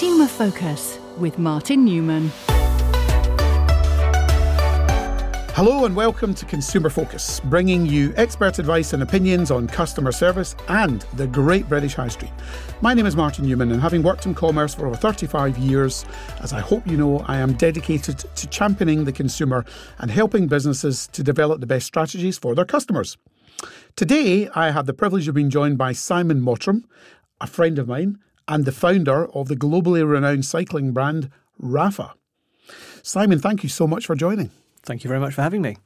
Consumer Focus with Martin Newman. Hello and welcome to Consumer Focus, bringing you expert advice and opinions on customer service and the great British High Street. My name is Martin Newman, and having worked in commerce for over 35 years, as I hope you know, I am dedicated to championing the consumer and helping businesses to develop the best strategies for their customers. Today, I have the privilege of being joined by Simon Mottram, a friend of mine, and the founder of the globally renowned cycling brand Rapha. Simon, thank you so much for joining. Thank you very much for having me.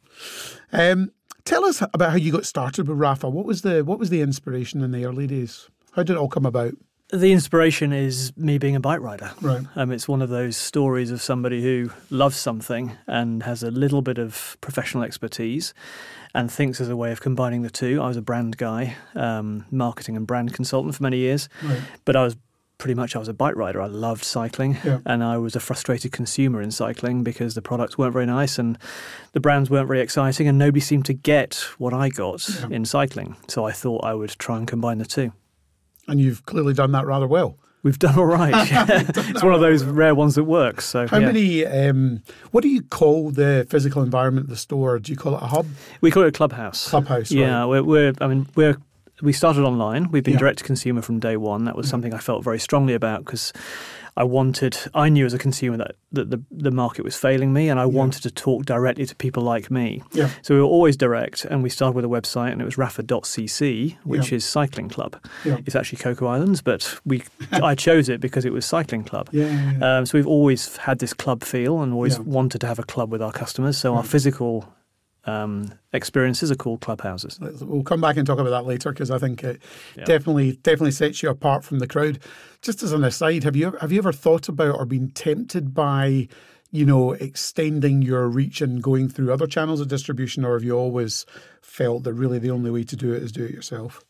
Um, tell us about how you got started with Rapha. What was the what was the inspiration in the early days? How did it all come about? The inspiration is me being a bike rider. Right. Um, it's one of those stories of somebody who loves something and has a little bit of professional expertise and thinks as a way of combining the two. I was a brand guy, um, marketing and brand consultant for many years, Right. but I was pretty much I was a bike rider. I loved cycling, Yeah. and I was a frustrated consumer in cycling because the products weren't very nice and the brands weren't very exciting, and nobody seemed to get what I got Yeah. in cycling. So I thought I would try and combine the two. And you've clearly done that rather well. We've done all right. it's one of those rare ones that works. So How yeah. many? Um, what do you call the physical environment of the store? Do you call it a hub, We call it a clubhouse. clubhouse? Yeah, right? we're, we're. I mean, we're. We started online. We've been Yeah. direct to consumer from day one. That was something I felt very strongly about because I wanted. I knew as a consumer that, that the the market was failing me, and I wanted to talk directly to people like me. Yeah. So we were always direct, and we started with a website, and it was rapha.cc, which Yeah. is cycling club. Yeah. It's actually Cocos Islands, but we I chose it because it was cycling club. Yeah, yeah, yeah. Um, so we've always had this club feel and always Yeah. wanted to have a club with our customers. So our physical um, experiences are called clubhouses. We'll come back and talk about that later because I think it Yeah. definitely definitely sets you apart from the crowd. Just as an aside, have you have you ever thought about or been tempted by, you know, extending your reach and going through other channels of distribution, or have you always felt that really the only way to do it is do it yourself?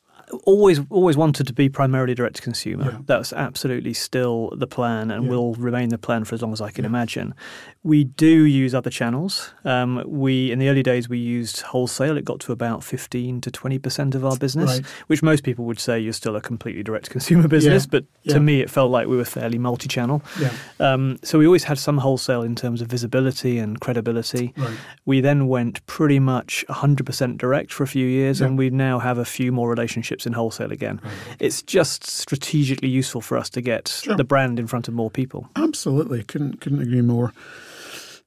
Always, always wanted to be primarily direct to consumer. Yeah. That's absolutely still the plan, and Yeah. will remain the plan for as long as I can imagine. We do use other channels. Um, we in the early days we used wholesale. It got to about fifteen to twenty percent of our business, Right. which most people would say you're still a completely direct to consumer business. But Yeah. to me, it felt like we were fairly multi-channel. Yeah, Um, so we always had some wholesale in terms of visibility and credibility. right. We then went pretty much 100% direct for a few years, Yeah. and we now have a few more relationships in wholesale again. It's just strategically useful for us to get Sure. the brand in front of more people. Absolutely, couldn't couldn't agree more.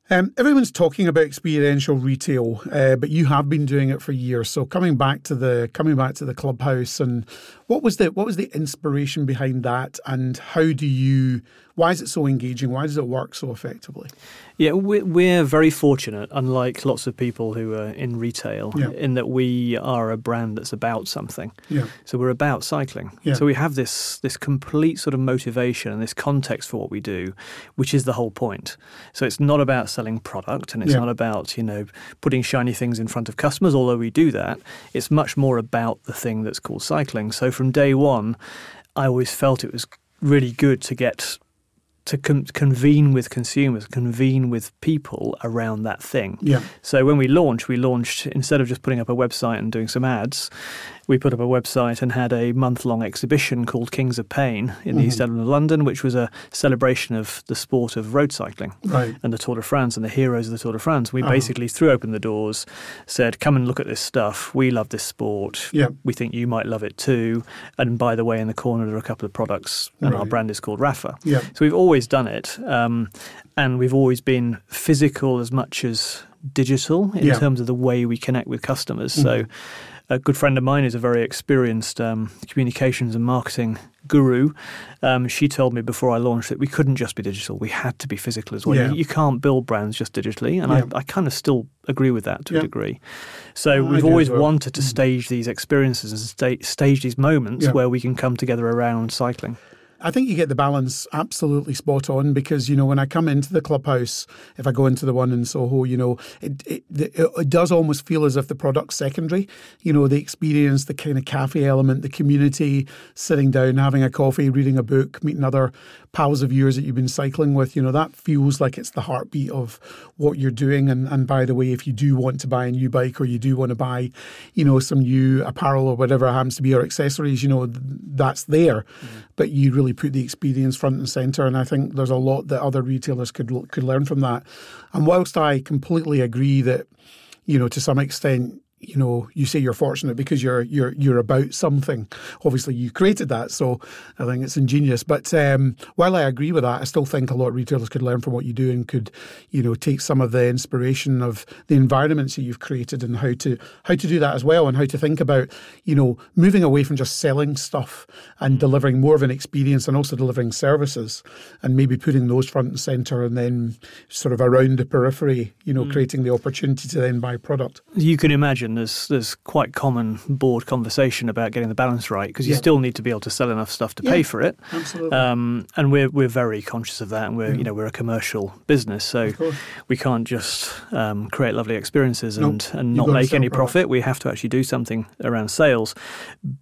Um, everyone's talking about experiential retail, uh, but you have been doing it for years. So coming back to the coming back to the clubhouse, and what was the what was the inspiration behind that, and how do you? Why is it so engaging? Why does it work so effectively? Yeah, we're, we're very fortunate, unlike lots of people who are in retail, Yeah. in that we are a brand that's about something. Yeah, So we're about cycling. Yeah. So we have this this complete sort of motivation and this context for what we do, which is the whole point. So it's not about selling product and it's Yeah. not about, you know, putting shiny things in front of customers, although we do that. It's much more about the thing that's called cycling. So from day one, I always felt it was really good to get to con- convene with consumers, convene with people around that thing. yeah, So when we launched, we launched instead of just putting up a website and doing some ads, we put up a website and had a month-long exhibition called Kings of Pain in the East End of London, which was a celebration of the sport of road cycling right. and the Tour de France and the heroes of the Tour de France. We Uh-huh. basically threw open the doors, said, "Come and look at this stuff. We love this sport. Yeah. We think you might love it too." And by the way, in the corner there are a couple of products, and our brand is called Rapha. Yeah, So we've always done it, um, and we've always been physical as much as digital in Yeah. Mm-hmm. terms of the way we connect with customers. So a good friend of mine is a very experienced um, communications and marketing guru. Um, she told me before I launched that we couldn't just be digital; we had to be physical as well. Yeah. You, you can't build brands just digitally, and Yeah. I, I kind of still agree with that to Yeah. a degree. So we've always well. wanted to stage these experiences and sta- stage these moments where we can come together around cycling. I think you get the balance absolutely spot on because you know when I come into the clubhouse, if I go into the one in Soho, you know it it, it it does almost feel as if the product's secondary. You know the experience, the kind of cafe element, the community, sitting down, having a coffee, reading a book, meeting other pals of yours that you've been cycling with. You know that feels like it's the heartbeat of what you're doing. And and by the way, if you do want to buy a new bike or you do want to buy, you know, some new apparel or whatever it happens to be or accessories, you know that's there, mm-hmm. but you really really put the experience front and centre. And I think there's a lot that other retailers could could learn from that. And whilst I completely agree that, you know, to some extent, you know, you say you're fortunate because you're you're you're about something. Obviously, you created that, so I think it's ingenious. But um, while I agree with that, I still think a lot of retailers could learn from what you do and could, you know, take some of the inspiration of the environments that you've created and how to how to do that as well, and how to think about, you know, moving away from just selling stuff and mm. delivering more of an experience and also delivering services, and maybe putting those front and center, and then sort of around the periphery, you know, mm. creating the opportunity to then buy product. You can imagine imagine there's there's quite common board conversation about getting the balance right because you yeah. still need to be able to sell enough stuff to yeah, pay for it. Absolutely. Um, and we're we're very conscious of that, and we're you know we're a commercial business, so we can't just um, create lovely experiences and nope. and not make any profit. We have to actually do something around sales.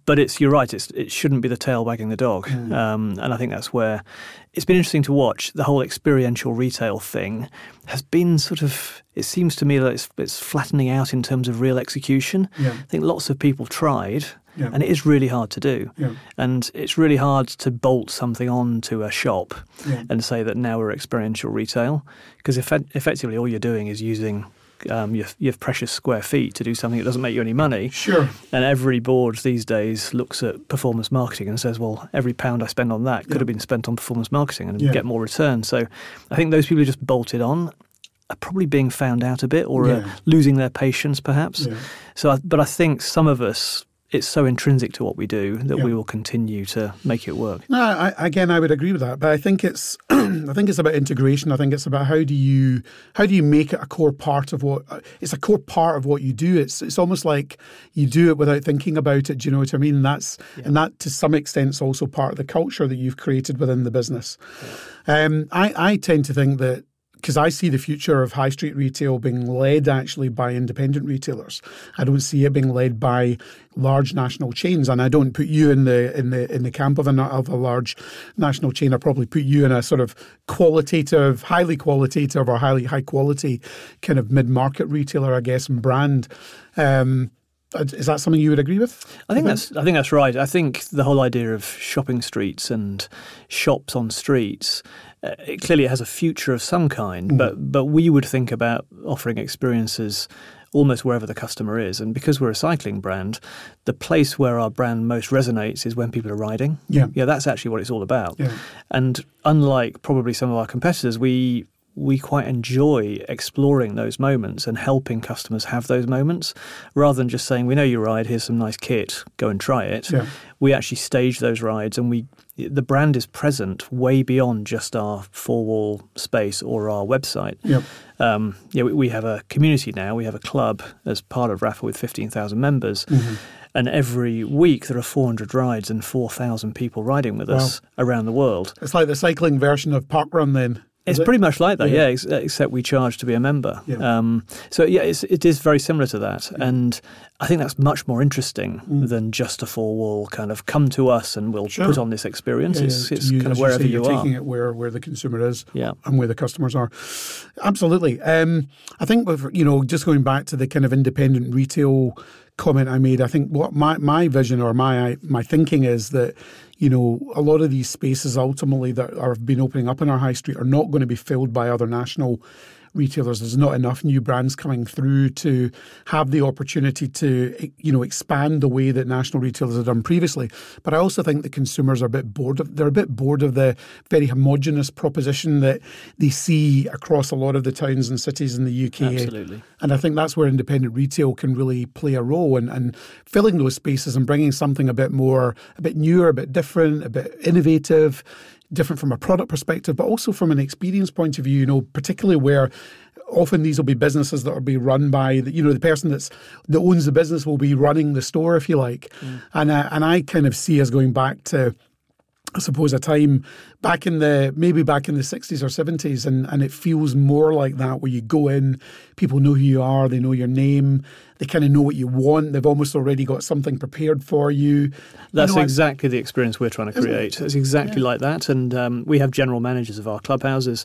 But it's you're right. It's it shouldn't be the tail wagging the dog, mm. um, and I think that's where it's been interesting to watch the whole experiential retail thing has been sort of it seems to me that it's, it's flattening out in terms of real execution yeah. i think lots of people tried yeah. and it is really hard to do yeah. and it's really hard to bolt something on to a shop and say that now we're experiential retail because effect- effectively all you're doing is using um, your, your precious square feet to do something that doesn't make you any money. Sure. And every board these days looks at performance marketing and says, well, every pound I spend on that could yeah. have been spent on performance marketing and yeah. get more return. So I think those people who just bolted on are probably being found out a bit or yeah. losing their patience perhaps. So, I, but I think some of us it's so intrinsic to what we do that yeah. we will continue to make it work. No, I, again, I would agree with that, but I think it's I think it's about integration. I think it's about how do you how do you make it a core part of what it's a core part of what you do. It's it's almost like you do it without thinking about it. Do you know what I mean? That's yeah. and that to some extent is also part of the culture that you've created within the business. Yeah. Um, I I tend to think that because I see the future of high street retail being led actually by independent retailers. I don't see it being led by large national chains, and I don't put you in the in the in the camp of a of a large national chain. I probably put you in a sort of qualitative, highly qualitative or highly high quality kind of mid market retailer, I guess, and brand. Um, is that something you would agree with? I think that's I think that's right. I think the whole idea of shopping streets and shops on streets uh, it clearly it has a future of some kind, mm. but but we would think about offering experiences almost wherever the customer is. And because we're a cycling brand, the place where our brand most resonates is when people are riding. Yeah, yeah, that's actually what it's all about. Yeah. And unlike probably some of our competitors, we we quite enjoy exploring those moments and helping customers have those moments rather than just saying we know you ride here's some nice kit go and try it yeah. we actually stage those rides and we the brand is present way beyond just our four wall space or our website yep. um, yeah we, we, have a community now we have a club as part of Rapha with 15,000 members mm-hmm. And every week there are 400 rides and 4,000 people riding with us wow. around the world. It's like the cycling version of Parkrun then. It's pretty much like that, yeah. yeah. except we charge to be a member. Yeah. Um, so yeah, it's, it is very similar to that, yeah. and I think that's much more interesting mm. than just a four wall kind of come to us and we'll sure. put on this experience. Yeah, it's, it's kind of wherever you, say, you are. Taking it where where the consumer is, yeah. and where the customers are. Absolutely. Um, I think with you know just going back to the kind of independent retail comment I made, I think what my my vision or my my thinking is that you know, a lot of these spaces ultimately that are been opening up in our high street are not going to be filled by other national retailers. There's not enough new brands coming through to have the opportunity to, you know, expand the way that national retailers have done previously. But I also think that consumers are a bit bored of, they're a bit bored of the very homogenous proposition that they see across a lot of the towns and cities in the UK. Absolutely. And I think that's where independent retail can really play a role and, and filling those spaces and bringing something a bit more, a bit newer, a bit different, a bit innovative different from a product perspective, but also from an experience point of view, you know, particularly where often these will be businesses that will be run by you know the person that's that owns the business will be running the store if you like mm. and uh, and I kind of see us going back to I suppose a time back in the maybe back in the 60s or 70s and, and it feels more like that where you go in people know who you are they know your name they kind of know what you want. They've almost already got something prepared for you. That's you know, exactly the experience we're trying to create. It's exactly yeah. like that. And um, we have general managers of our clubhouses,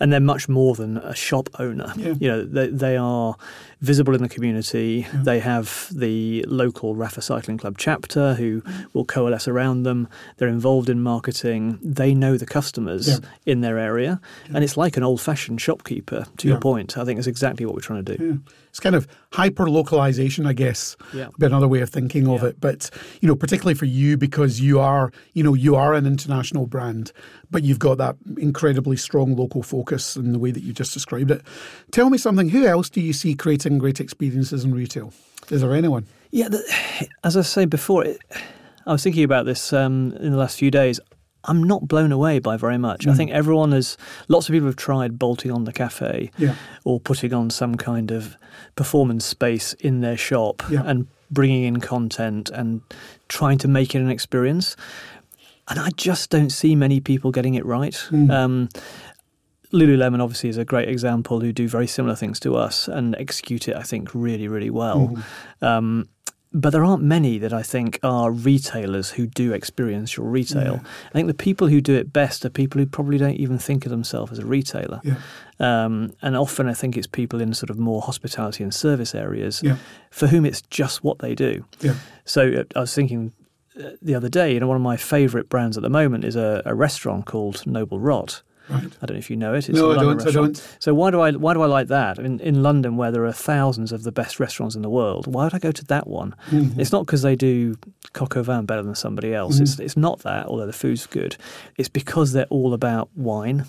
and they're much more than a shop owner. Yeah. You know, they, they are visible in the community. Yeah. They have the local Rapha Cycling Club chapter who will coalesce around them. They're involved in marketing. They know the customers yeah. in their area. Yeah. And it's like an old fashioned shopkeeper, to your point. I think it's exactly what we're trying to do. It's kind of hyper localization, I guess, yeah. be another way of thinking of it. But, you know, particularly for you because you are, you know, you are an international brand but you've got that incredibly strong local focus in the way that you just described it. Tell me something. Who else do you see creating great experiences in retail? Is there anyone? Yeah, the, as I say before, it, I was thinking about this um, in the last few days. I'm not blown away by very much. Mm. I think everyone has, lots of people have tried bolting on the cafe yeah. or putting on some kind of performance space in their shop yeah. and bringing in content and trying to make it an experience and I just don't see many people getting it right. Mm. Um, Lululemon obviously is a great example who do very similar things to us and execute it, I think, really, really well. Mm. Um, but there aren't many that I think are retailers who do experiential retail. Yeah. I think the people who do it best are people who probably don't even think of themselves as a retailer. Yeah. Um, and often I think it's people in sort of more hospitality and service areas yeah. for whom it's just what they do. So uh, I was thinking the other day, you know, one of my favourite brands at the moment is a, a restaurant called Noble Rot. Right. I don't know if you know it. It's no, I don't, I don't. So why do I why do I like that? In in London, where there are thousands of the best restaurants in the world, why would I go to that one? Mm-hmm. It's not because they do coq au vin better than somebody else. Mm-hmm. It's it's not that. Although the food's good, it's because they're all about wine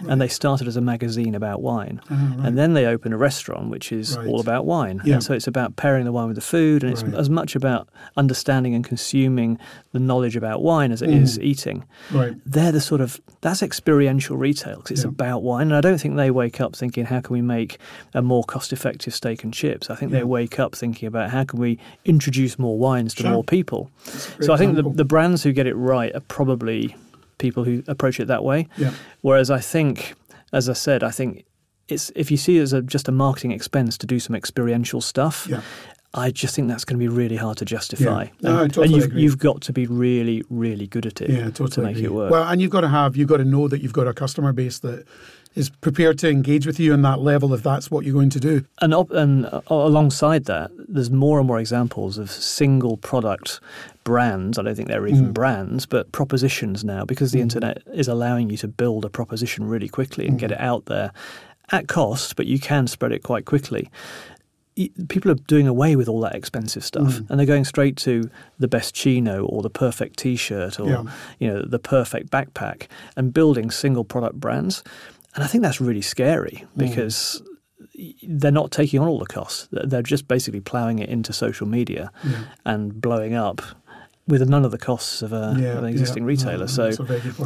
Right. And they started as a magazine about wine. Oh, right. And then they opened a restaurant which is right. all about wine. Yeah. And so it's about pairing the wine with the food, and it's as much about understanding and consuming the knowledge about wine as it mm. is eating. They're the sort of, that's experiential retail because it's yeah. about wine. And I don't think they wake up thinking, how can we make a more cost effective steak and chips? I think yeah. they wake up thinking about how can we introduce more wines to sure. more people. So I think the, the brands who get it right are probably people who approach it that way. Yeah. Whereas I think, as I said, I think it's if you see it as a, just a marketing expense to do some experiential stuff. Yeah. I just think that's going to be really hard to justify. Yeah. No, and, totally and you've, agree. you've got to be really, really good at it yeah, totally to make agree. it work. Well, and you've got to have, you've got to know that you've got a customer base that is prepared to engage with you on that level if that's what you're going to do. And, op- and uh, alongside that, there's more and more examples of single product brands. I don't think they're even mm. brands, but propositions now because the mm. internet is allowing you to build a proposition really quickly and mm. get it out there at cost, but you can spread it quite quickly people are doing away with all that expensive stuff mm. and they're going straight to the best chino or the perfect t-shirt or yeah. you know the perfect backpack and building single product brands and I think that's really scary mm. because mm. they're not taking on all the costs. They're just basically ploughing it into social media yeah. and blowing up with none of the costs of, a, yeah, of an existing yeah, retailer. No, so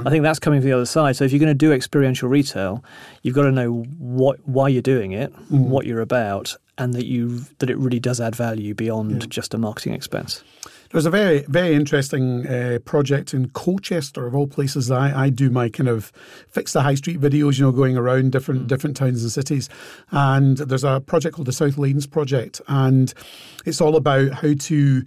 I think that's coming from the other side. So if you're going to do experiential retail, you've got to know what why you're doing it, mm. what you're about, and that you that it really does add value beyond just a marketing expense. There's a very, very interesting uh, project in Colchester, of all places. I, I do my kind of fix the high street videos, you know, going around different mm. different towns and cities. And there's a project called the South Lanes Project, and it's all about how to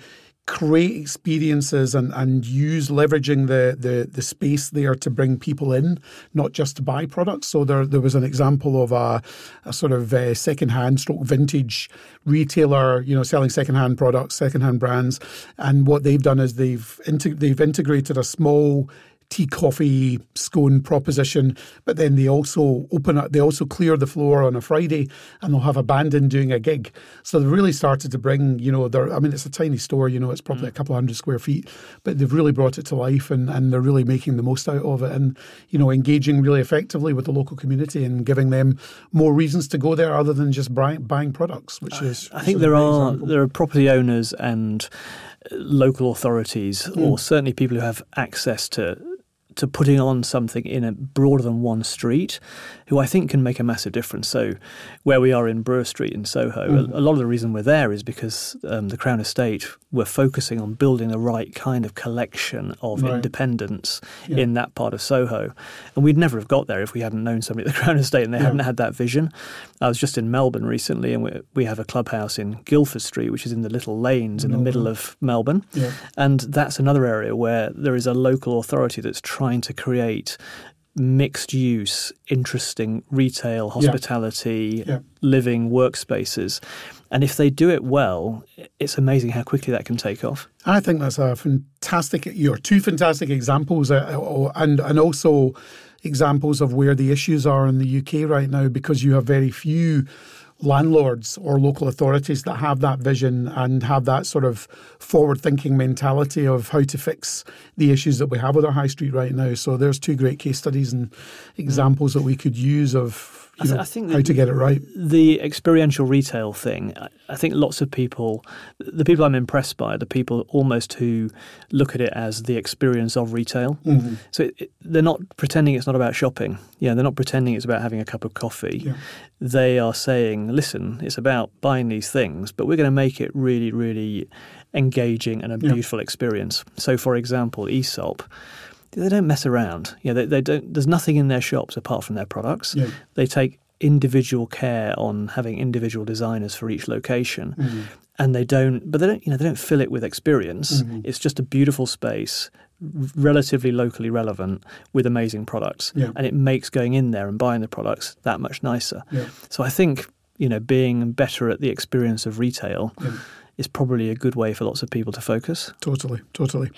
create experiences and, and use leveraging the, the, the space there to bring people in, not just to buy products. So there there was an example of a, a sort of uh, second-hand stroke vintage retailer, you know, selling second-hand products, second-hand brands. And what they've done is they've they've integrated a small tea, coffee, scone proposition. But then they also open up, they also clear the floor on a Friday and they'll have a band in doing a gig. So they've really started to bring, you know, I mean, it's a tiny store, you know, it's probably mm. a couple of hundred square feet, but they've really brought it to life and, and they're really making the most out of it and, you know, engaging really effectively with the local community and giving them more reasons to go there other than just buying, buying products, which is. I think there are, there are property owners and local authorities, mm. or certainly people who have access to to putting on something in a broader than one street, who I think can make a massive difference. So, where we are in Brewer Street in Soho, mm. a, a, lot of the reason we're there is because um, the Crown Estate were focusing on building the right kind of collection of right. independents yeah. in that part of Soho, and we'd never have got there if we hadn't known somebody at the Crown Estate and they yeah. hadn't had that vision. I was just in Melbourne recently, and we, we have a clubhouse in Guildford Street, which is in the little lanes in the middle of Melbourne, yeah. and that's another area where there is a local authority that's trying to create mixed use, interesting retail, hospitality, yeah. Yeah. living workspaces. And if they do it well, it's amazing how quickly that can take off. I think that's a fantastic, you're two fantastic examples, uh, and and also examples of where the issues are in the UK right now because you have very few landlords or local authorities that have that vision and have that sort of forward thinking mentality of how to fix the issues that we have with our high street right now. So there's two great case studies and examples mm. that we could use of I, th- I, think how to get it right. The experiential retail thing, I think lots of people, the people I'm impressed by, are the people almost who look at it as the experience of retail. Mm-hmm. So it, it, they're not pretending it's not about shopping. Yeah, they're not pretending it's about having a cup of coffee. Yeah. They are saying, listen, it's about buying these things, but we're going to make it really, really engaging and a yeah. beautiful experience. So, for example, Aesop they don't mess around. Yeah, they, they don't. There's nothing in their shops apart from their products. Yeah. They take individual care on having individual designers for each location, mm-hmm. and they don't. But they don't. You know, they don't fill it with experience. Mm-hmm. It's just a beautiful space, relatively locally relevant, with amazing products, yeah. and it makes going in there and buying the products that much nicer. Yeah. So I think you know, being better at the experience of retail. Is probably a good way for lots of people to focus. Totally, totally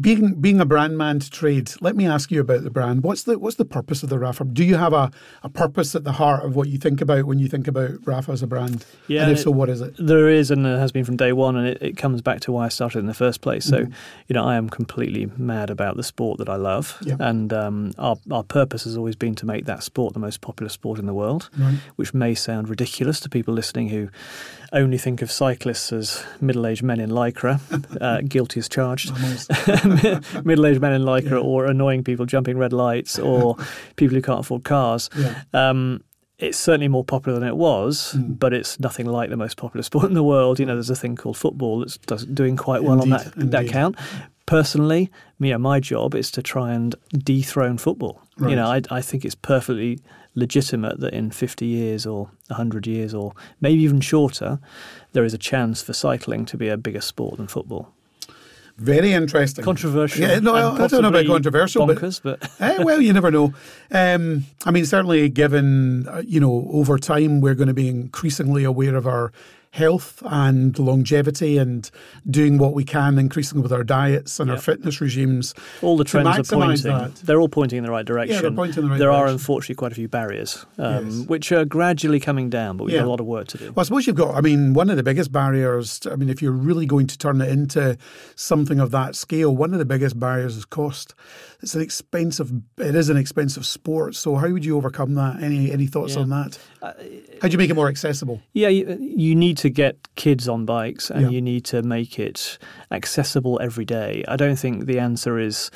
being being a brand man to trade, let me ask you about the brand. What's the what's the purpose of the Rapha? Do you have a, a purpose at the heart of what you think about when you think about Rapha as a brand? Yeah, and if so, what is it? There is, and it has been from day one, and it, it comes back to why I started in the first place. So, mm-hmm. you know, I am completely mad about the sport that I love, yeah. and um, our our purpose has always been to make that sport the most popular sport in the world, right. which may sound ridiculous to people listening who only think of cyclists as middle-aged men in lycra, uh, guilty as charged. middle-aged men in lycra, yeah. or annoying people jumping red lights, or people who can't afford cars. Yeah. Um, it's certainly more popular than it was, mm. but it's nothing like the most popular sport in the world. You know, there's a thing called football that's doing quite well indeed, on that indeed. that count. Personally, you know, my job is to try and dethrone football. Right. You know, I, I think it's perfectly legitimate that in 50 years or 100 years or maybe even shorter, there is a chance for cycling to be a bigger sport than football. Very interesting. Controversial. Yeah, no, I don't know about controversial, bonkers, but, but eh, well, you never know. Um, I mean, certainly, given uh, you know, over time, we're going to be increasingly aware of our health and longevity and doing what we can, increasing with our diets and yep. our fitness regimes. All the trends are pointing. That. They're all pointing in the right direction. Yeah, they're pointing in the right there direction. are unfortunately quite a few barriers, um, yes. which are gradually coming down, but we've yeah. got a lot of work to do. Well, I suppose you've got, I mean, one of the biggest barriers, I mean, if you're really going to turn it into something of that scale, one of the biggest barriers is cost. It's an expensive, it is an expensive sport. So how would you overcome that? Any any thoughts yeah. on that? How do you make it more accessible? Yeah, you, you need to get kids on bikes and yeah. you need to make it accessible every day. I don't think the answer is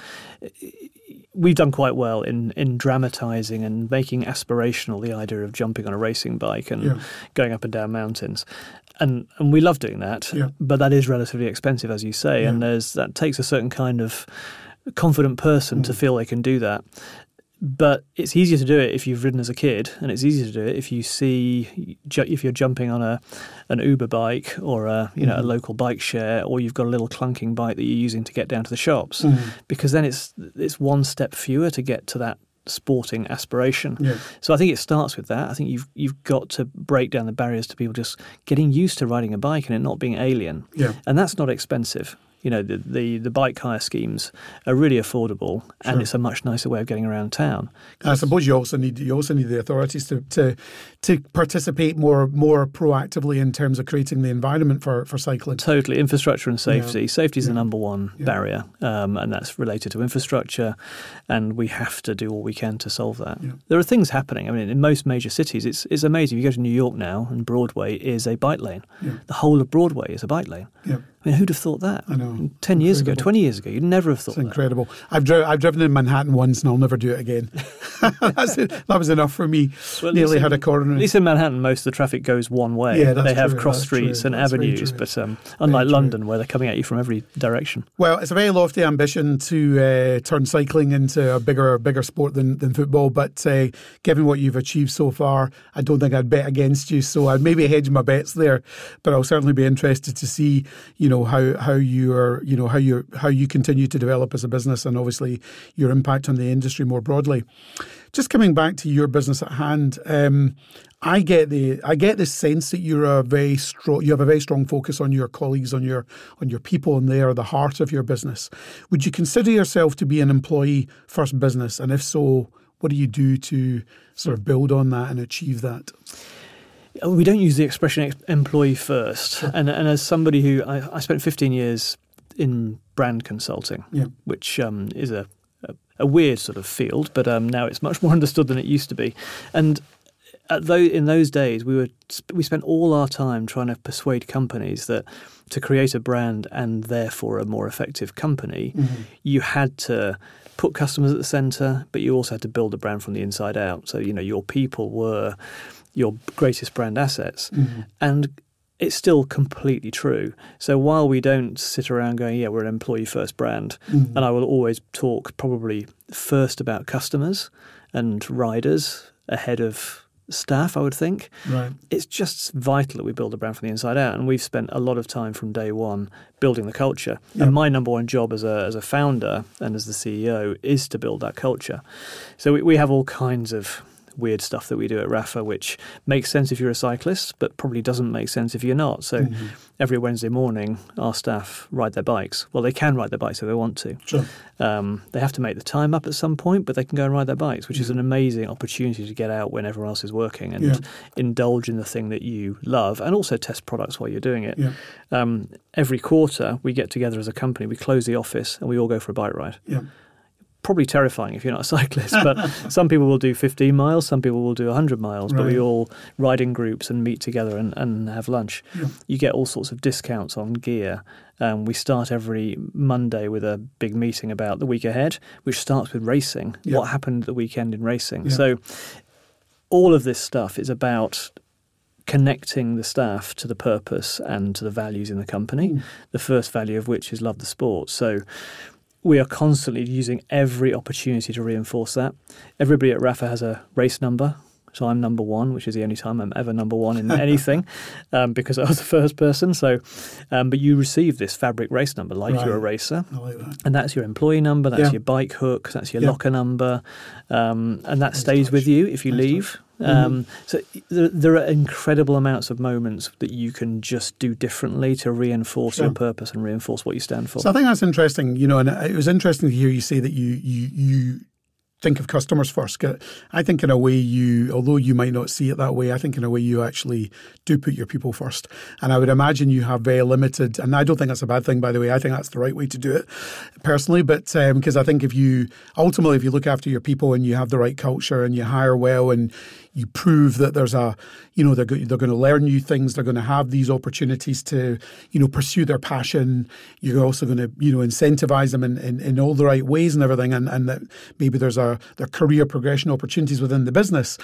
we've done quite well in in dramatizing and making aspirational the idea of jumping on a racing bike and yeah. going up and down mountains. And and we love doing that, yeah. but that is relatively expensive, as you say, and there's that takes a certain kind of confident person mm. to feel they can do that. But it's easier to do it if you've ridden as a kid, and it's easier to do it if you see if you're jumping on a an Uber bike or a you know mm-hmm. a local bike share, or you've got a little clunking bike that you're using to get down to the shops, mm-hmm. because then it's it's one step fewer to get to that sporting aspiration. Yeah. So I think it starts with that. I think you've you've got to break down the barriers to people just getting used to riding a bike and it not being alien. Yeah. And that's not expensive you know, the, the, the bike hire schemes are really affordable, sure. and it's a much nicer way of getting around town. I suppose you also need you also need the authorities to, to to participate more more proactively in terms of creating the environment for, for cycling. Totally, infrastructure and safety. Yeah. Safety is yeah. the number one yeah. barrier, um, and that's related to infrastructure, and we have to do all we can to solve that. There are things happening. I mean, in most major cities, it's it's amazing. If you go to New York now, and Broadway is a bike lane. The whole of Broadway is a bike lane. I mean, who'd have thought that? I know. 10 years ago, 20 years ago, you'd never have thought It's that. incredible. I've, dri- I've driven in Manhattan once and I'll never do it again. That was enough for me. Well, Nearly least had a in- coronary. At least in Manhattan, most of the traffic goes one way. Yeah, they have true, cross streets true, and avenues, but um, unlike true. London, where they're coming at you from every direction. Well, it's a very lofty ambition to uh, turn cycling into a bigger, bigger sport than, than football. But uh, given what you've achieved so far, I don't think I'd bet against you. So I'd maybe hedge my bets there. But I'll certainly be interested to see, you know, how how you are, you know, how you how you continue to develop as a business, and obviously your impact on the industry more broadly. Just coming back to your business at hand. Um, I get the I get the sense that you're a very strong you have a very strong focus on your colleagues, on your on your people, and they are the heart of your business. Would you consider yourself to be an employee first business? And if so, what do you do to sort of build on that and achieve that? We don't use the expression employee first. And, and as somebody who I, I spent 15 years in brand consulting, Yeah. which um, is a, a, a weird sort of field, but um, now it's much more understood than it used to be. And in those days, we were we spent all our time trying to persuade companies that to create a brand and therefore a more effective company, you had to put customers at the center, but you also had to build a brand from the inside out. So you know your people were your greatest brand assets, mm-hmm. and it's still completely true. So while we don't sit around going, yeah, we're an employee first brand, mm-hmm. and I will always talk probably first about customers and riders ahead of staff, I would think. Right. It's just vital that we build a brand from the inside out, and we've spent a lot of time from day one building the culture. Yeah. And my number one job as a as a founder and as the CEO is to build that culture. So we, we have all kinds of weird stuff that we do at Rapha, which makes sense if you're a cyclist, but probably doesn't make sense if you're not. So Mm-hmm. every Wednesday morning, our staff ride their bikes. Well, they can ride their bikes if they want to. Sure. Um, they have to make the time up at some point, but they can go and ride their bikes, which is an amazing opportunity to get out when everyone else is working and Yeah. indulge in the thing that you love and also test products while you're doing it. Yeah. Um, every quarter, we get together as a company, we close the office, and we all go for a bike ride. Yeah. Probably terrifying if you're not a cyclist, but some people will do 15 miles, some people will do 100 miles, but we all ride in groups and meet together and, and have lunch. Yeah. You get all sorts of discounts on gear. Um, we start every Monday with a big meeting about the week ahead, which starts with racing. Yeah. What happened the weekend in racing? Yeah. So, all of this stuff is about connecting the staff to the purpose and to the values in the company. Mm. The first value of which is love the sport. So, we are constantly using every opportunity to reinforce that. Everybody at Rapha has a race number. So I'm number one, which is the only time I'm ever number one in anything, um, because I was the first person. So, um, but you receive this fabric race number like you're a racer, like that. and that's your employee number, that's Yeah. your bike hook, that's your Yeah. locker number, um, and that Nice stays with you if you Nice leave. touch. Um, so there, there are incredible amounts of moments that you can just do differently to reinforce Sure. your purpose and reinforce what you stand for. So I think that's interesting, you know, and it was interesting to hear you say that you you you think of customers first. I think in a way you, although you might not see it that way, I think in a way you actually do put your people first. And I would imagine you have very limited, and I don't think that's a bad thing, by the way. I think that's the right way to do it, personally. But because I think if you ultimately if you look after your people and you have the right culture and you hire well and you prove that there's a, you know, they're go- they're going to learn new things. They're going to have these opportunities to, you know, pursue their passion. You're also going to, you know, incentivize them in, in, in all the right ways and everything. And, and that maybe there's a their career progression opportunities within the business.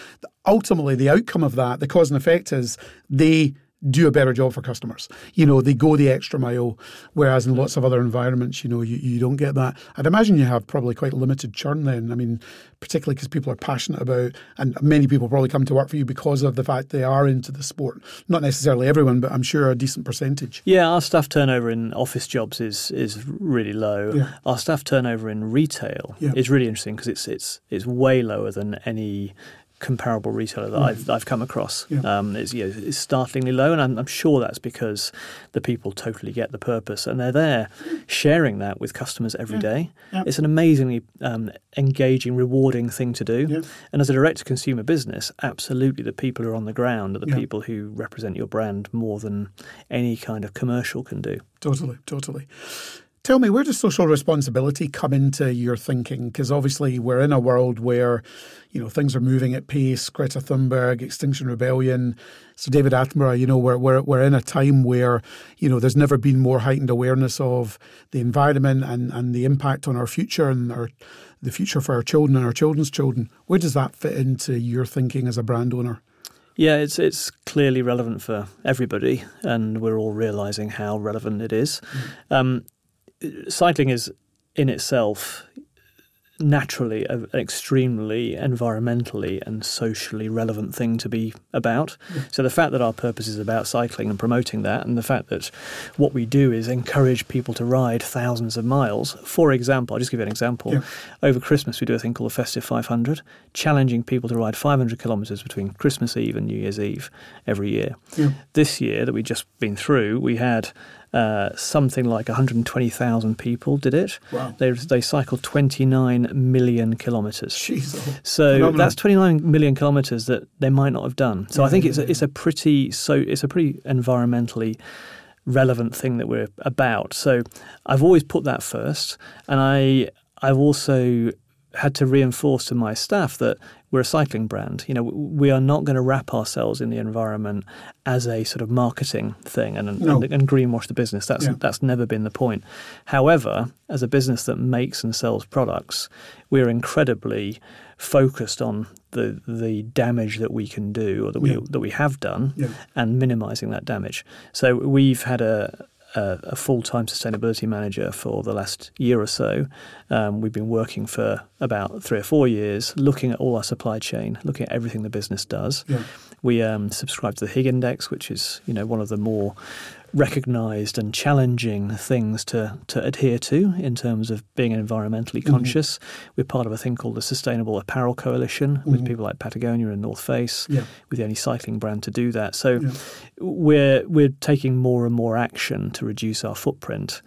Ultimately, the outcome of that, the cause and effect is they do a better job for customers. You know, they go the extra mile, whereas in lots of other environments, you know, you, you don't get that. I'd imagine you have probably quite limited churn then. I mean, particularly because people are passionate about, and many people probably come to work for you because of the fact they are into the sport. Not necessarily everyone, but I'm sure a decent percentage. Yeah, our staff turnover in office jobs is is really low. Yeah. Our staff turnover in retail Yeah. is really interesting because it's it's it's way lower than any comparable retailer that I've I've come across. Yeah. Um, it's, you know, startlingly low, and I'm, I'm sure that's because the people totally get the purpose and they're there sharing that with customers every day. Yeah. It's an amazingly um, engaging, rewarding thing to do. Yeah. And as a direct to consumer business, absolutely the people who are on the ground are the Yeah. people who represent your brand more than any kind of commercial can do. Totally, totally. Tell me, where does social responsibility come into your thinking? Because obviously we're in a world where, you know, things are moving at pace. Greta Thunberg, Extinction Rebellion, so David Attenborough. You know, we're we're we're in a time where, you know, there's never been more heightened awareness of the environment and and the impact on our future and our the future for our children and our children's children. Where does that fit into your thinking as a brand owner? Yeah, it's it's clearly relevant for everybody, and we're all realizing how relevant it is. Mm. Um, cycling is in itself naturally an extremely environmentally and socially relevant thing to be about. Yeah. So the fact that our purpose is about cycling and promoting that, and the fact that what we do is encourage people to ride thousands of miles. For example, I'll just give you an example. Yeah. Over Christmas, we do a thing called the Festive 500, challenging people to ride 500 kilometres between Christmas Eve and New Year's Eve every year. Yeah. This year that we've just been through, we had uh, something like 120,000 people did it. Wow. They, they cycled 29 million kilometres. So Phenomenal. that's 29 million kilometres that they might not have done. So yeah, I think it's, a, it's a pretty so it's a pretty environmentally relevant thing that we're about. So I've always put that first, and I I've also had to reinforce to my staff that we're a cycling brand. You know, we are not going to wrap ourselves in the environment as a sort of marketing thing and, no. and, and, greenwash the business. That's yeah. that's never been the point. However, as a business that makes and sells products, we're incredibly focused on the the damage that we can do or that we yeah. that we have done yeah. and minimizing that damage. So we've had a a, a full time sustainability manager for the last year or so. Um, we've been working for about three or four years, looking at all our supply chain, looking at everything the business does. Yeah. We um, subscribe to the Higg Index, which is you know one of the more recognised and challenging things to, to adhere to in terms of being environmentally mm-hmm. conscious. Mm-hmm. We're part of a thing called the Sustainable Apparel Coalition mm-hmm. with people like Patagonia and North Face. Yeah. We're the only cycling brand to do that. So yeah. we're we're taking more and more action to reduce our footprint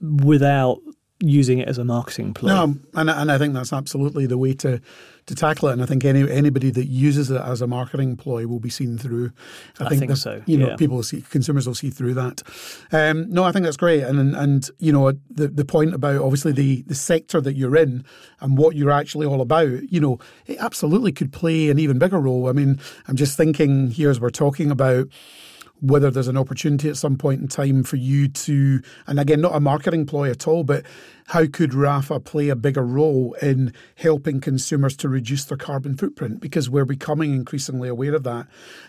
without using it as a marketing ploy. No, and and I think that's absolutely the way to to tackle it. And I think any anybody that uses it as a marketing ploy will be seen through. I, I think, think so. You know, yeah. people will see consumers will see through that. Um, no, I think that's great. And, and and you know the the point about obviously the the sector that you're in and what you're actually all about. You know, it absolutely could play an even bigger role. I mean, I'm just thinking here as we're talking about whether there's an opportunity at some point in time for you to, and again, not a marketing ploy at all, but how could Rapha play a bigger role in helping consumers to reduce their carbon footprint? Because we're becoming increasingly aware of that,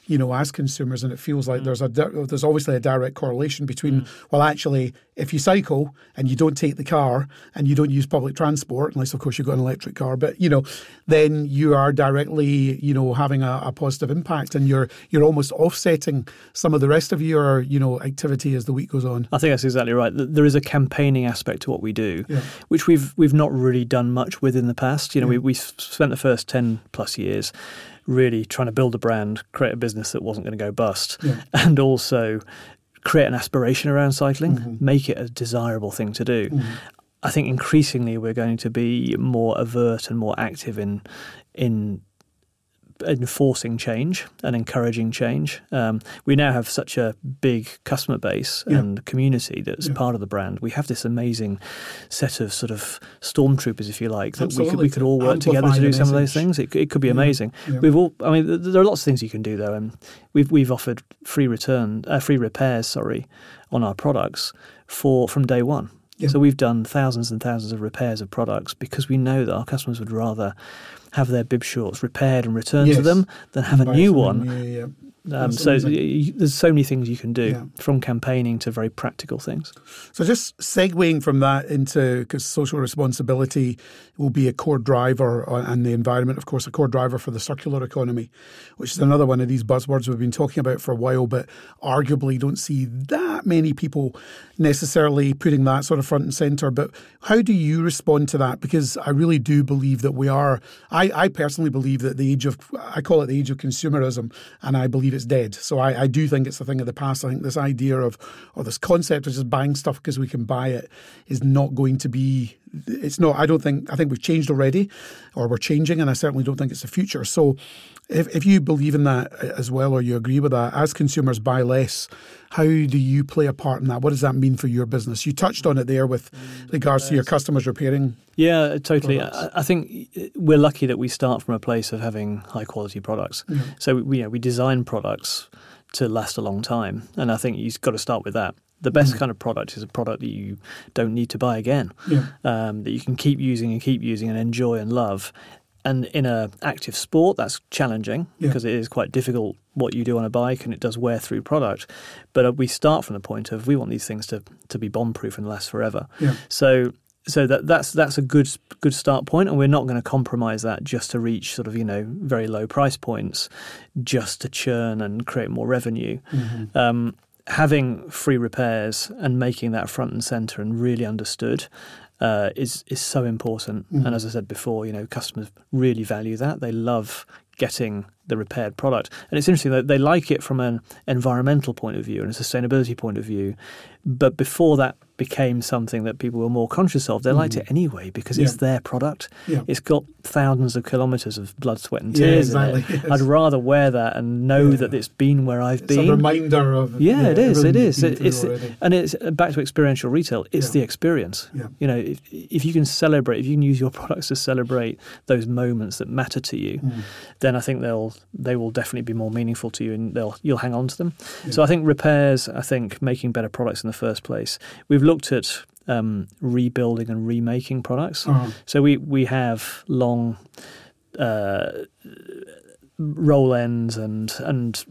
you know, as consumers, and it feels like mm. there's a there's obviously a direct correlation between mm. well, actually, if you cycle and you don't take the car and you don't use public transport, unless of course you've got an electric car, but you know, then you are directly you know having a, a positive impact, and you're you're almost offsetting some of the rest of your you know activity as the week goes on. I think that's exactly right. There is a campaigning aspect to what we do yeah. which we've we've not really done much with in the past. You know, yeah. we we spent the first ten plus years really trying to build a brand, create a business that wasn't going to go bust, yeah. and also create an aspiration around cycling, mm-hmm. make it a desirable thing to do. Mm-hmm. I think increasingly we're going to be more overt and more active in in enforcing change and encouraging change. Um, we now have such a big customer base yeah. and community that's yeah. part of the brand. We have this amazing set of sort of stormtroopers, if you like, that we could, we could all work Amplify together to do some of those things. It, it could be amazing. Yeah. We've all, I mean, there are lots of things you can do though, and we've we've offered free return, uh, free repairs, sorry, on our products for from day one. So we've done thousands and thousands of repairs of products because we know that our customers would rather have their bib shorts repaired and returned yes. to them than have a new one. Yeah, yeah. Um, so there's so many things you can do yeah. from campaigning to very practical things. So just segueing from that into because social responsibility will be a core driver and the environment, of course, a core driver for the circular economy, which is another one of these buzzwords we've been talking about for a while, but arguably don't see that many people necessarily putting that sort of front and center. But how do you respond to that? Because I really do believe that we are. I, I personally believe that the age of I call it the age of consumerism, and I believe it's dead. So I, I, do think it's a thing of the past. I think this idea of or this concept of just buying stuff because we can buy it is not going to be it's not. I don't think. I think we've changed already, or we're changing, and I certainly don't think it's the future. So, if if you believe in that as well, or you agree with that, as consumers buy less, how do you play a part in that? What does that mean for your business? You touched on it there with regards to your customers repairing. Yeah, totally. I, I, think we're lucky that we start from a place of having high quality products. Yeah. So we, you know, we design products to last a long time, and I think you've got to start with that the best mm. kind of product is a product that you don't need to buy again, yeah. um, that you can keep using and keep using and enjoy and love. And in a active sport, that's challenging yeah. because it is quite difficult what you do on a bike and it does wear through product. But uh, we start from the point of we want these things to, to be bomb proof and last forever. Yeah. So so that that's that's a good good start point, and we're not going to compromise that just to reach sort of you know very low price points, just to churn and create more revenue. Mm-hmm. Um, having free repairs and making that front and center and really understood uh, is is so important. Mm. And as I said before, you know, customers really value that. They love getting the repaired product, and it's interesting that they like it from an environmental point of view and a sustainability point of view. But before that became something that people were more conscious of, they mm. liked it anyway because yeah. it's their product. Yeah. It's got thousands of kilometres of blood, sweat, and tears yeah, exactly. in it. Yes. I'd rather wear that and know that it's been where I've it's been. It's a reminder of yeah, it is. It is. It, it's and it's back to experiential retail. It's the experience. You know, if, if you can celebrate, if you can use your products to celebrate those moments that matter to you, mm. then I think they'll they will definitely be more meaningful to you, and they'll you'll hang on to them. So I think repairs. I think making better products in the first place. We've looked at um, rebuilding and remaking products. Uh-huh. So we we have long uh, roll ends and and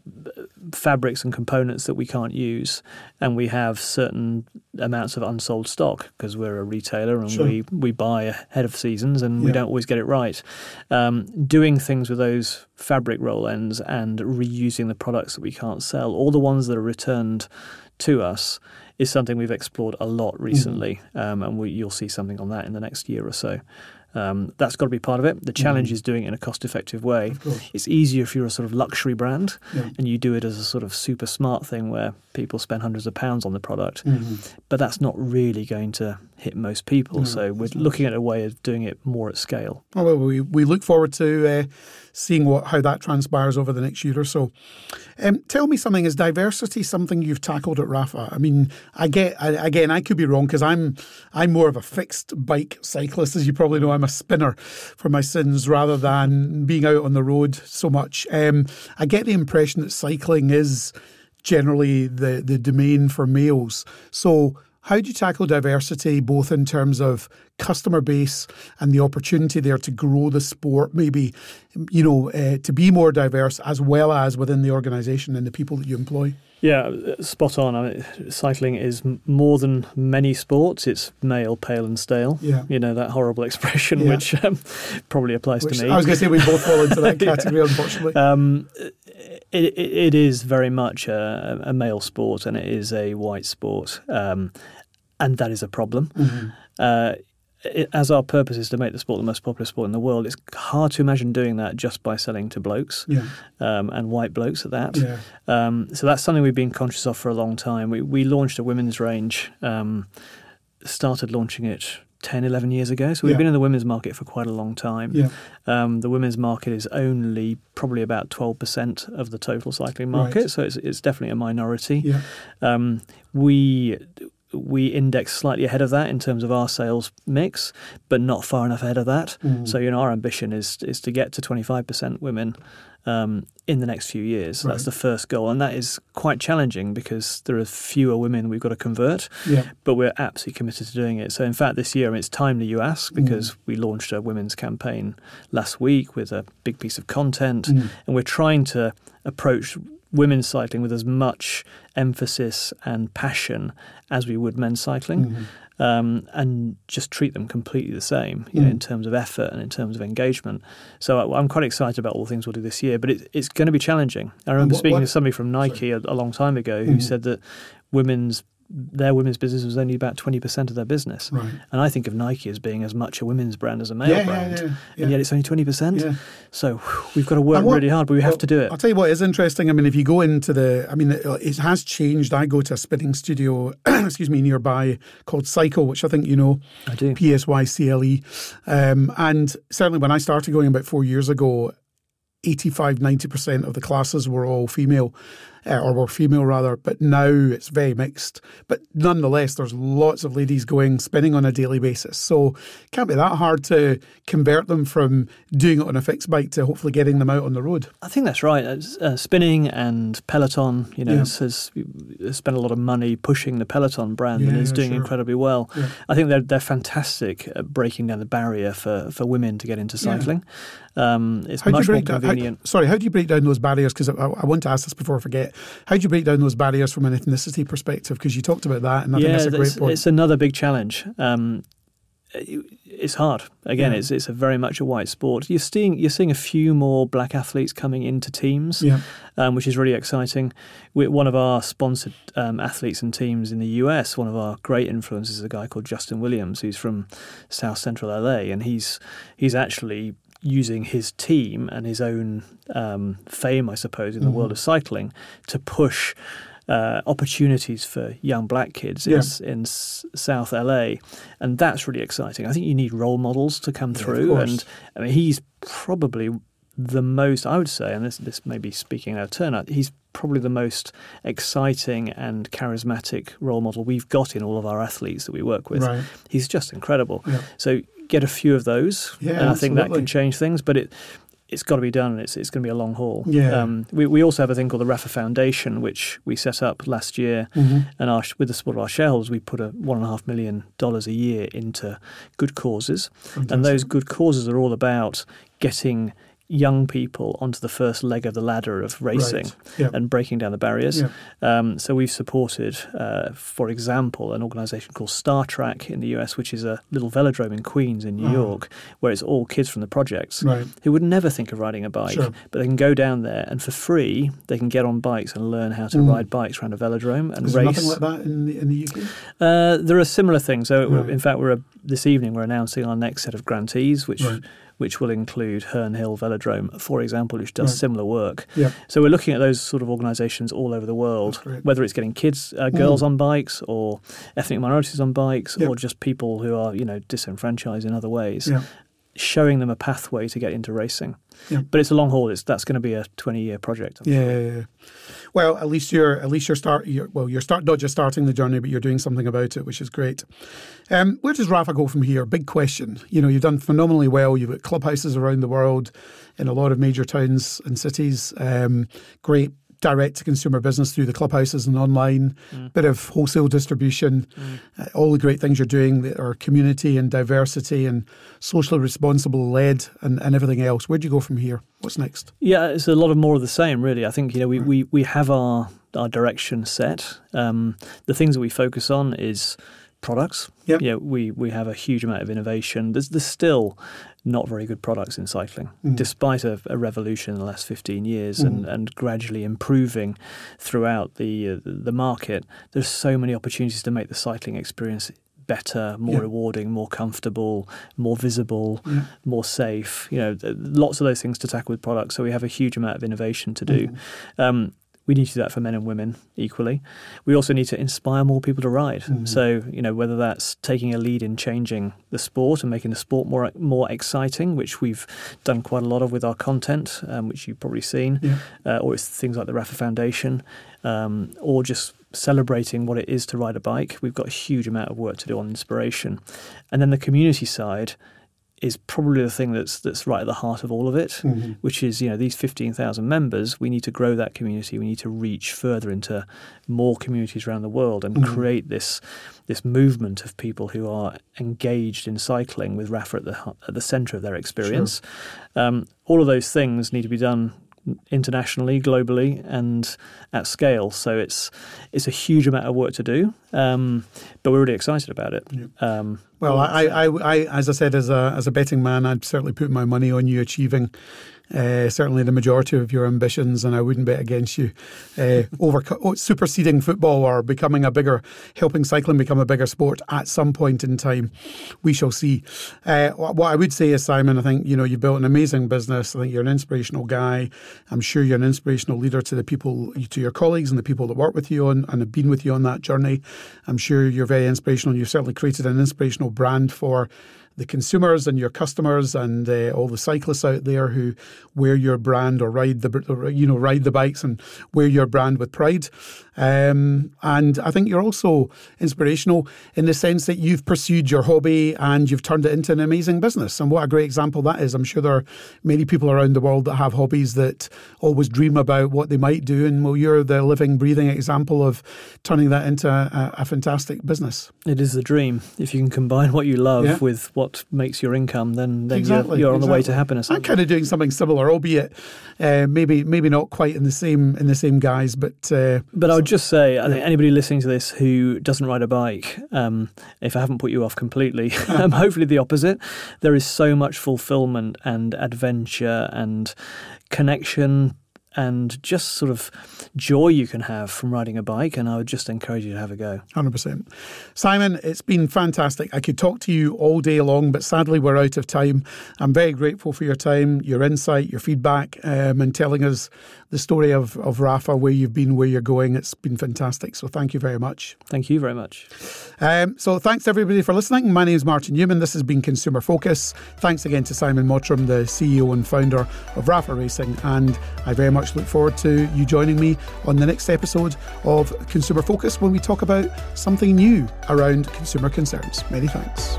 fabrics and components that we can't use, and we have certain amounts of unsold stock because we're a retailer and sure. we we buy ahead of seasons and yeah. we don't always get it right. Um, doing things with those fabric roll ends and reusing the products that we can't sell, all the ones that are returned to us is something we've explored a lot mm-hmm. recently, mm. um, and we, you'll see something on that in the next year or so. Um, that's got to be part of it. The challenge mm. is doing it in a cost effective way. It's easier if you're a sort of luxury brand yeah. and you do it as a sort of super smart thing where people spend hundreds of pounds on the product. Mm-hmm. But that's not really going to hit most people. No, so we're looking at a way of doing it more at scale. Oh, well, we, we look forward to uh, seeing what how that transpires over the next year or so. Um, tell me something. Is diversity something you've tackled at Rapha? I mean, I get I, again, I could be wrong because I'm I'm more of a fixed bike cyclist, as you probably know. I'm a spinner for my sins rather than being out on the road so much. Um, I get the impression that cycling is generally the the domain for males. So how do you tackle diversity, both in terms of customer base and the opportunity there to grow the sport, maybe, you know, uh, to be more diverse, as well as within the organisation and the people that you employ? Yeah, spot on. I mean, cycling is more than many sports. It's male, pale, and stale. Yeah. You know, that horrible expression, yeah. which um, probably applies which, to me. I was going to say we both fall into that category, yeah. unfortunately. Um, it, it, it is very much a, a, male sport and it is a white sport. Um, and that is a problem. Mm-hmm. Uh, it, as our purpose is to make the sport the most popular sport in the world, it's hard to imagine doing that just by selling to blokes yeah. um, and white blokes at that. Yeah. Um, so that's something we've been conscious of for a long time. We, we launched a women's range, um, started launching it 10, 11 years ago. So we've yeah. been in the women's market for quite a long time. Yeah. Um, the women's market is only probably about 12% of the total cycling market. Right. So it's, it's definitely a minority. Yeah. Um, we we index slightly ahead of that in terms of our sales mix, but not far enough ahead of that. Mm. So, you know, our ambition is is to get to 25% women um, in the next few years. Right. That's the first goal, and that is quite challenging because there are fewer women we've got to convert. Yeah. But we're absolutely committed to doing it. So, in fact, this year I mean, it's timely you ask because mm. we launched a women's campaign last week with a big piece of content, mm. and we're trying to approach women's cycling with as much emphasis and passion as we would men's cycling. Mm-hmm. Um, and just treat them completely the same, you mm. know, in terms of effort and in terms of engagement. So I'm quite excited about all the things we'll do this year, but it, it's going to be challenging. I remember what, speaking what? to somebody from Nike a, a, long time ago who mm. said that women's their women's business was only about 20% of their business. Right. And I think of Nike as being as much a women's brand as a male Yeah, brand. yeah, yeah. And yet it's only 20%. Yeah. So whew, we've got to work what- really hard, but we have to do it. I'll tell you what is interesting. I mean, if you go into the, I mean, it, it has changed. I go to a spinning studio, excuse me, nearby called Psycle, which I think you know. I do. P S Y C L E. Um, and certainly when I started going about four years ago, 85 90% of the classes were all female, uh, or were female rather, but now it's very mixed. But nonetheless, there's lots of ladies going spinning on a daily basis. So it can't be that hard to convert them from doing it on a fixed bike to hopefully getting them out on the road. I think that's right. Uh, spinning and Peloton, you know, Yeah. has, has spent a lot of money pushing the Peloton brand and is doing sure. incredibly well. Yeah. I think they're they're fantastic at breaking down the barrier for, for women to get into Yeah. cycling. Um, it's How much more break down? how- convenient. sorry, how do you break down those barriers? Because I, I want to ask this before I forget. How do you break down those barriers from an ethnicity perspective? Because you talked about that, and I think yeah, that's a great it's, point. it's another big challenge. Um, it's hard. Again, Yeah. it's it's a very much a white sport. You're seeing you're seeing a few more black athletes coming into teams, yeah, um, which is really exciting. we one of our sponsored um, athletes and teams in the US, one of our great influences, is a guy called Justin Williams, who's from South Central LA, and he's he's actually using his team and his own um, fame, I suppose, in the world of cycling to push. Uh, opportunities for young black kids in, Yeah. in s- South LA, and that's really exciting. I think you need role models to come Yeah, through, and I mean, he's probably the most, I would say, and this, this may be speaking out of turn, he's probably the most exciting and charismatic role model we've got in all of our athletes that we work with. right. He's just incredible. Yeah. So get a few of those, Yeah, and I think that can change things, but it. It's got to be done, and it's it's going to be a long haul. Yeah. Um, we we also have a thing called the Rapha Foundation, which we set up last year, Mm-hmm. and our, with the support of our shareholders, we put a one and a half million dollars a year into good causes, and those good causes are all about getting young people onto the first leg of the ladder of racing Right. Yeah. and breaking down the barriers. Yeah. Um, so we've supported, uh, for example, an organisation called Star Track in the US, which is a little velodrome in Queens in New Oh. York, where it's all kids from the projects Right. who would never think of riding a bike, Sure. but they can go down there and for free they can get on bikes and learn how to Mm. ride bikes around a velodrome and Is there race. nothing like that in the, in the UK? Uh, there are similar things. So, Right. in fact, we're uh, this evening we're announcing our next set of grantees, which. Which will include Herne Hill Velodrome, for example, which does Right. similar work. Yeah. So we're looking at those sort of organisations all over the world, whether it's getting kids, uh, girls Mm. on bikes, or ethnic minorities on bikes, Yeah. or just people who are you know disenfranchised in other ways. Yeah. Showing them a pathway to get into racing. Yeah. But it's a long haul. It's that's going to be a twenty-year project. I'm Yeah, yeah, yeah. Well, at least you're at least you're start. You're, well, you're start not just starting the journey, but you're doing something about it, which is great. Um, where does Rapha go from here? Big question. You know, you've done phenomenally well. You've got clubhouses around the world, in a lot of major towns and cities. Um, great direct to consumer business through the clubhouses and online. Bit of wholesale distribution. Uh, all the great things you're doing that are community and diversity and socially responsible led and, and everything else. Where do you go from here? What's next? Yeah, it's a lot of more of the same, really. I think you know we, we, we have our our direction set. Um, the things that we focus on is products. Yep. Yeah, we we have a huge amount of innovation. There's there's still not very good products in cycling, Mm. despite a, a revolution in the last 15 years and, and gradually improving throughout the uh, the market. There's so many opportunities to make the cycling experience better, more Yeah. rewarding, more comfortable, more visible, Yeah. more safe. You know, th- lots of those things to tackle with products. So we have a huge amount of innovation to do. Um, we need to do that for men and women equally. We also need to inspire more people to ride. So you know, whether that's taking a lead in changing the sport and making the sport more more exciting, which we've done quite a lot of with our content, um, which you've probably seen, Yeah. uh, or it's things like the Rapha Foundation, um, or just celebrating what it is to ride a bike. We've got a huge amount of work to do on inspiration, and then the community side is probably the thing that's that's right at the heart of all of it, Mhm. which is you know these fifteen thousand members. We need to grow that community. We need to reach further into more communities around the world and Mhm. create this this movement of people who are engaged in cycling with Rapha at the at the centre of their experience. Um, all of those things need to be done internationally, globally, and at scale. So it's it's a huge amount of work to do, um, but we're really excited about it. Um, well, I, I, I, as I said, as a as a betting man, I'd certainly put my money on you achieving uh, certainly the majority of your ambitions, and I wouldn't bet against you uh, over oh, superseding football or becoming a bigger, helping cycling become a bigger sport at some point in time. We shall see. Uh, what I would say is, Simon, I think you know you've built an amazing business. I think you're an inspirational guy. I'm sure you're an inspirational leader to the people, to your colleagues, and the people that work with you on and have been with you on that journey. I'm sure you're very inspirational. You've certainly created an inspirational brand for the consumers and your customers and uh, all the cyclists out there who wear your brand or ride the you know ride the bikes and wear your brand with pride. Um, and I think you're also inspirational in the sense that you've pursued your hobby and you've turned it into an amazing business. And what a great example that is. I'm sure there are many people around the world that have hobbies that always dream about what they might do. And well, you're the living, breathing example of turning that into a, a fantastic business. It is the dream. If you can combine what you love yeah. with what makes your income, then, then exactly, you're, you're, on exactly. the way to happiness. I'm kind of doing something similar, albeit uh, maybe maybe not quite in the same in the same guise, but uh, but I would just say, I think anybody listening to this who doesn't ride a bike, um, if I haven't put you off completely, um, hopefully the opposite. There is so much fulfillment and adventure and connection and just sort of joy you can have from riding a bike. And I would just encourage you to have a go. 100%. Simon, it's been fantastic. I could talk to you all day long, but sadly we're out of time. I'm very grateful for your time, your insight, your feedback, um, and telling us the story of, of Rapha, where you've been, where you're going. It's been fantastic. So thank you very much. Thank you very much. Um, so thanks everybody for listening. My name is Martin Newman. This has been Consumer Focus. Thanks again to Simon Mottram, the CEO and founder of Rapha Racing. And I very much look forward to you joining me on the next episode of Consumer Focus when we talk about something new around consumer concerns. Many thanks.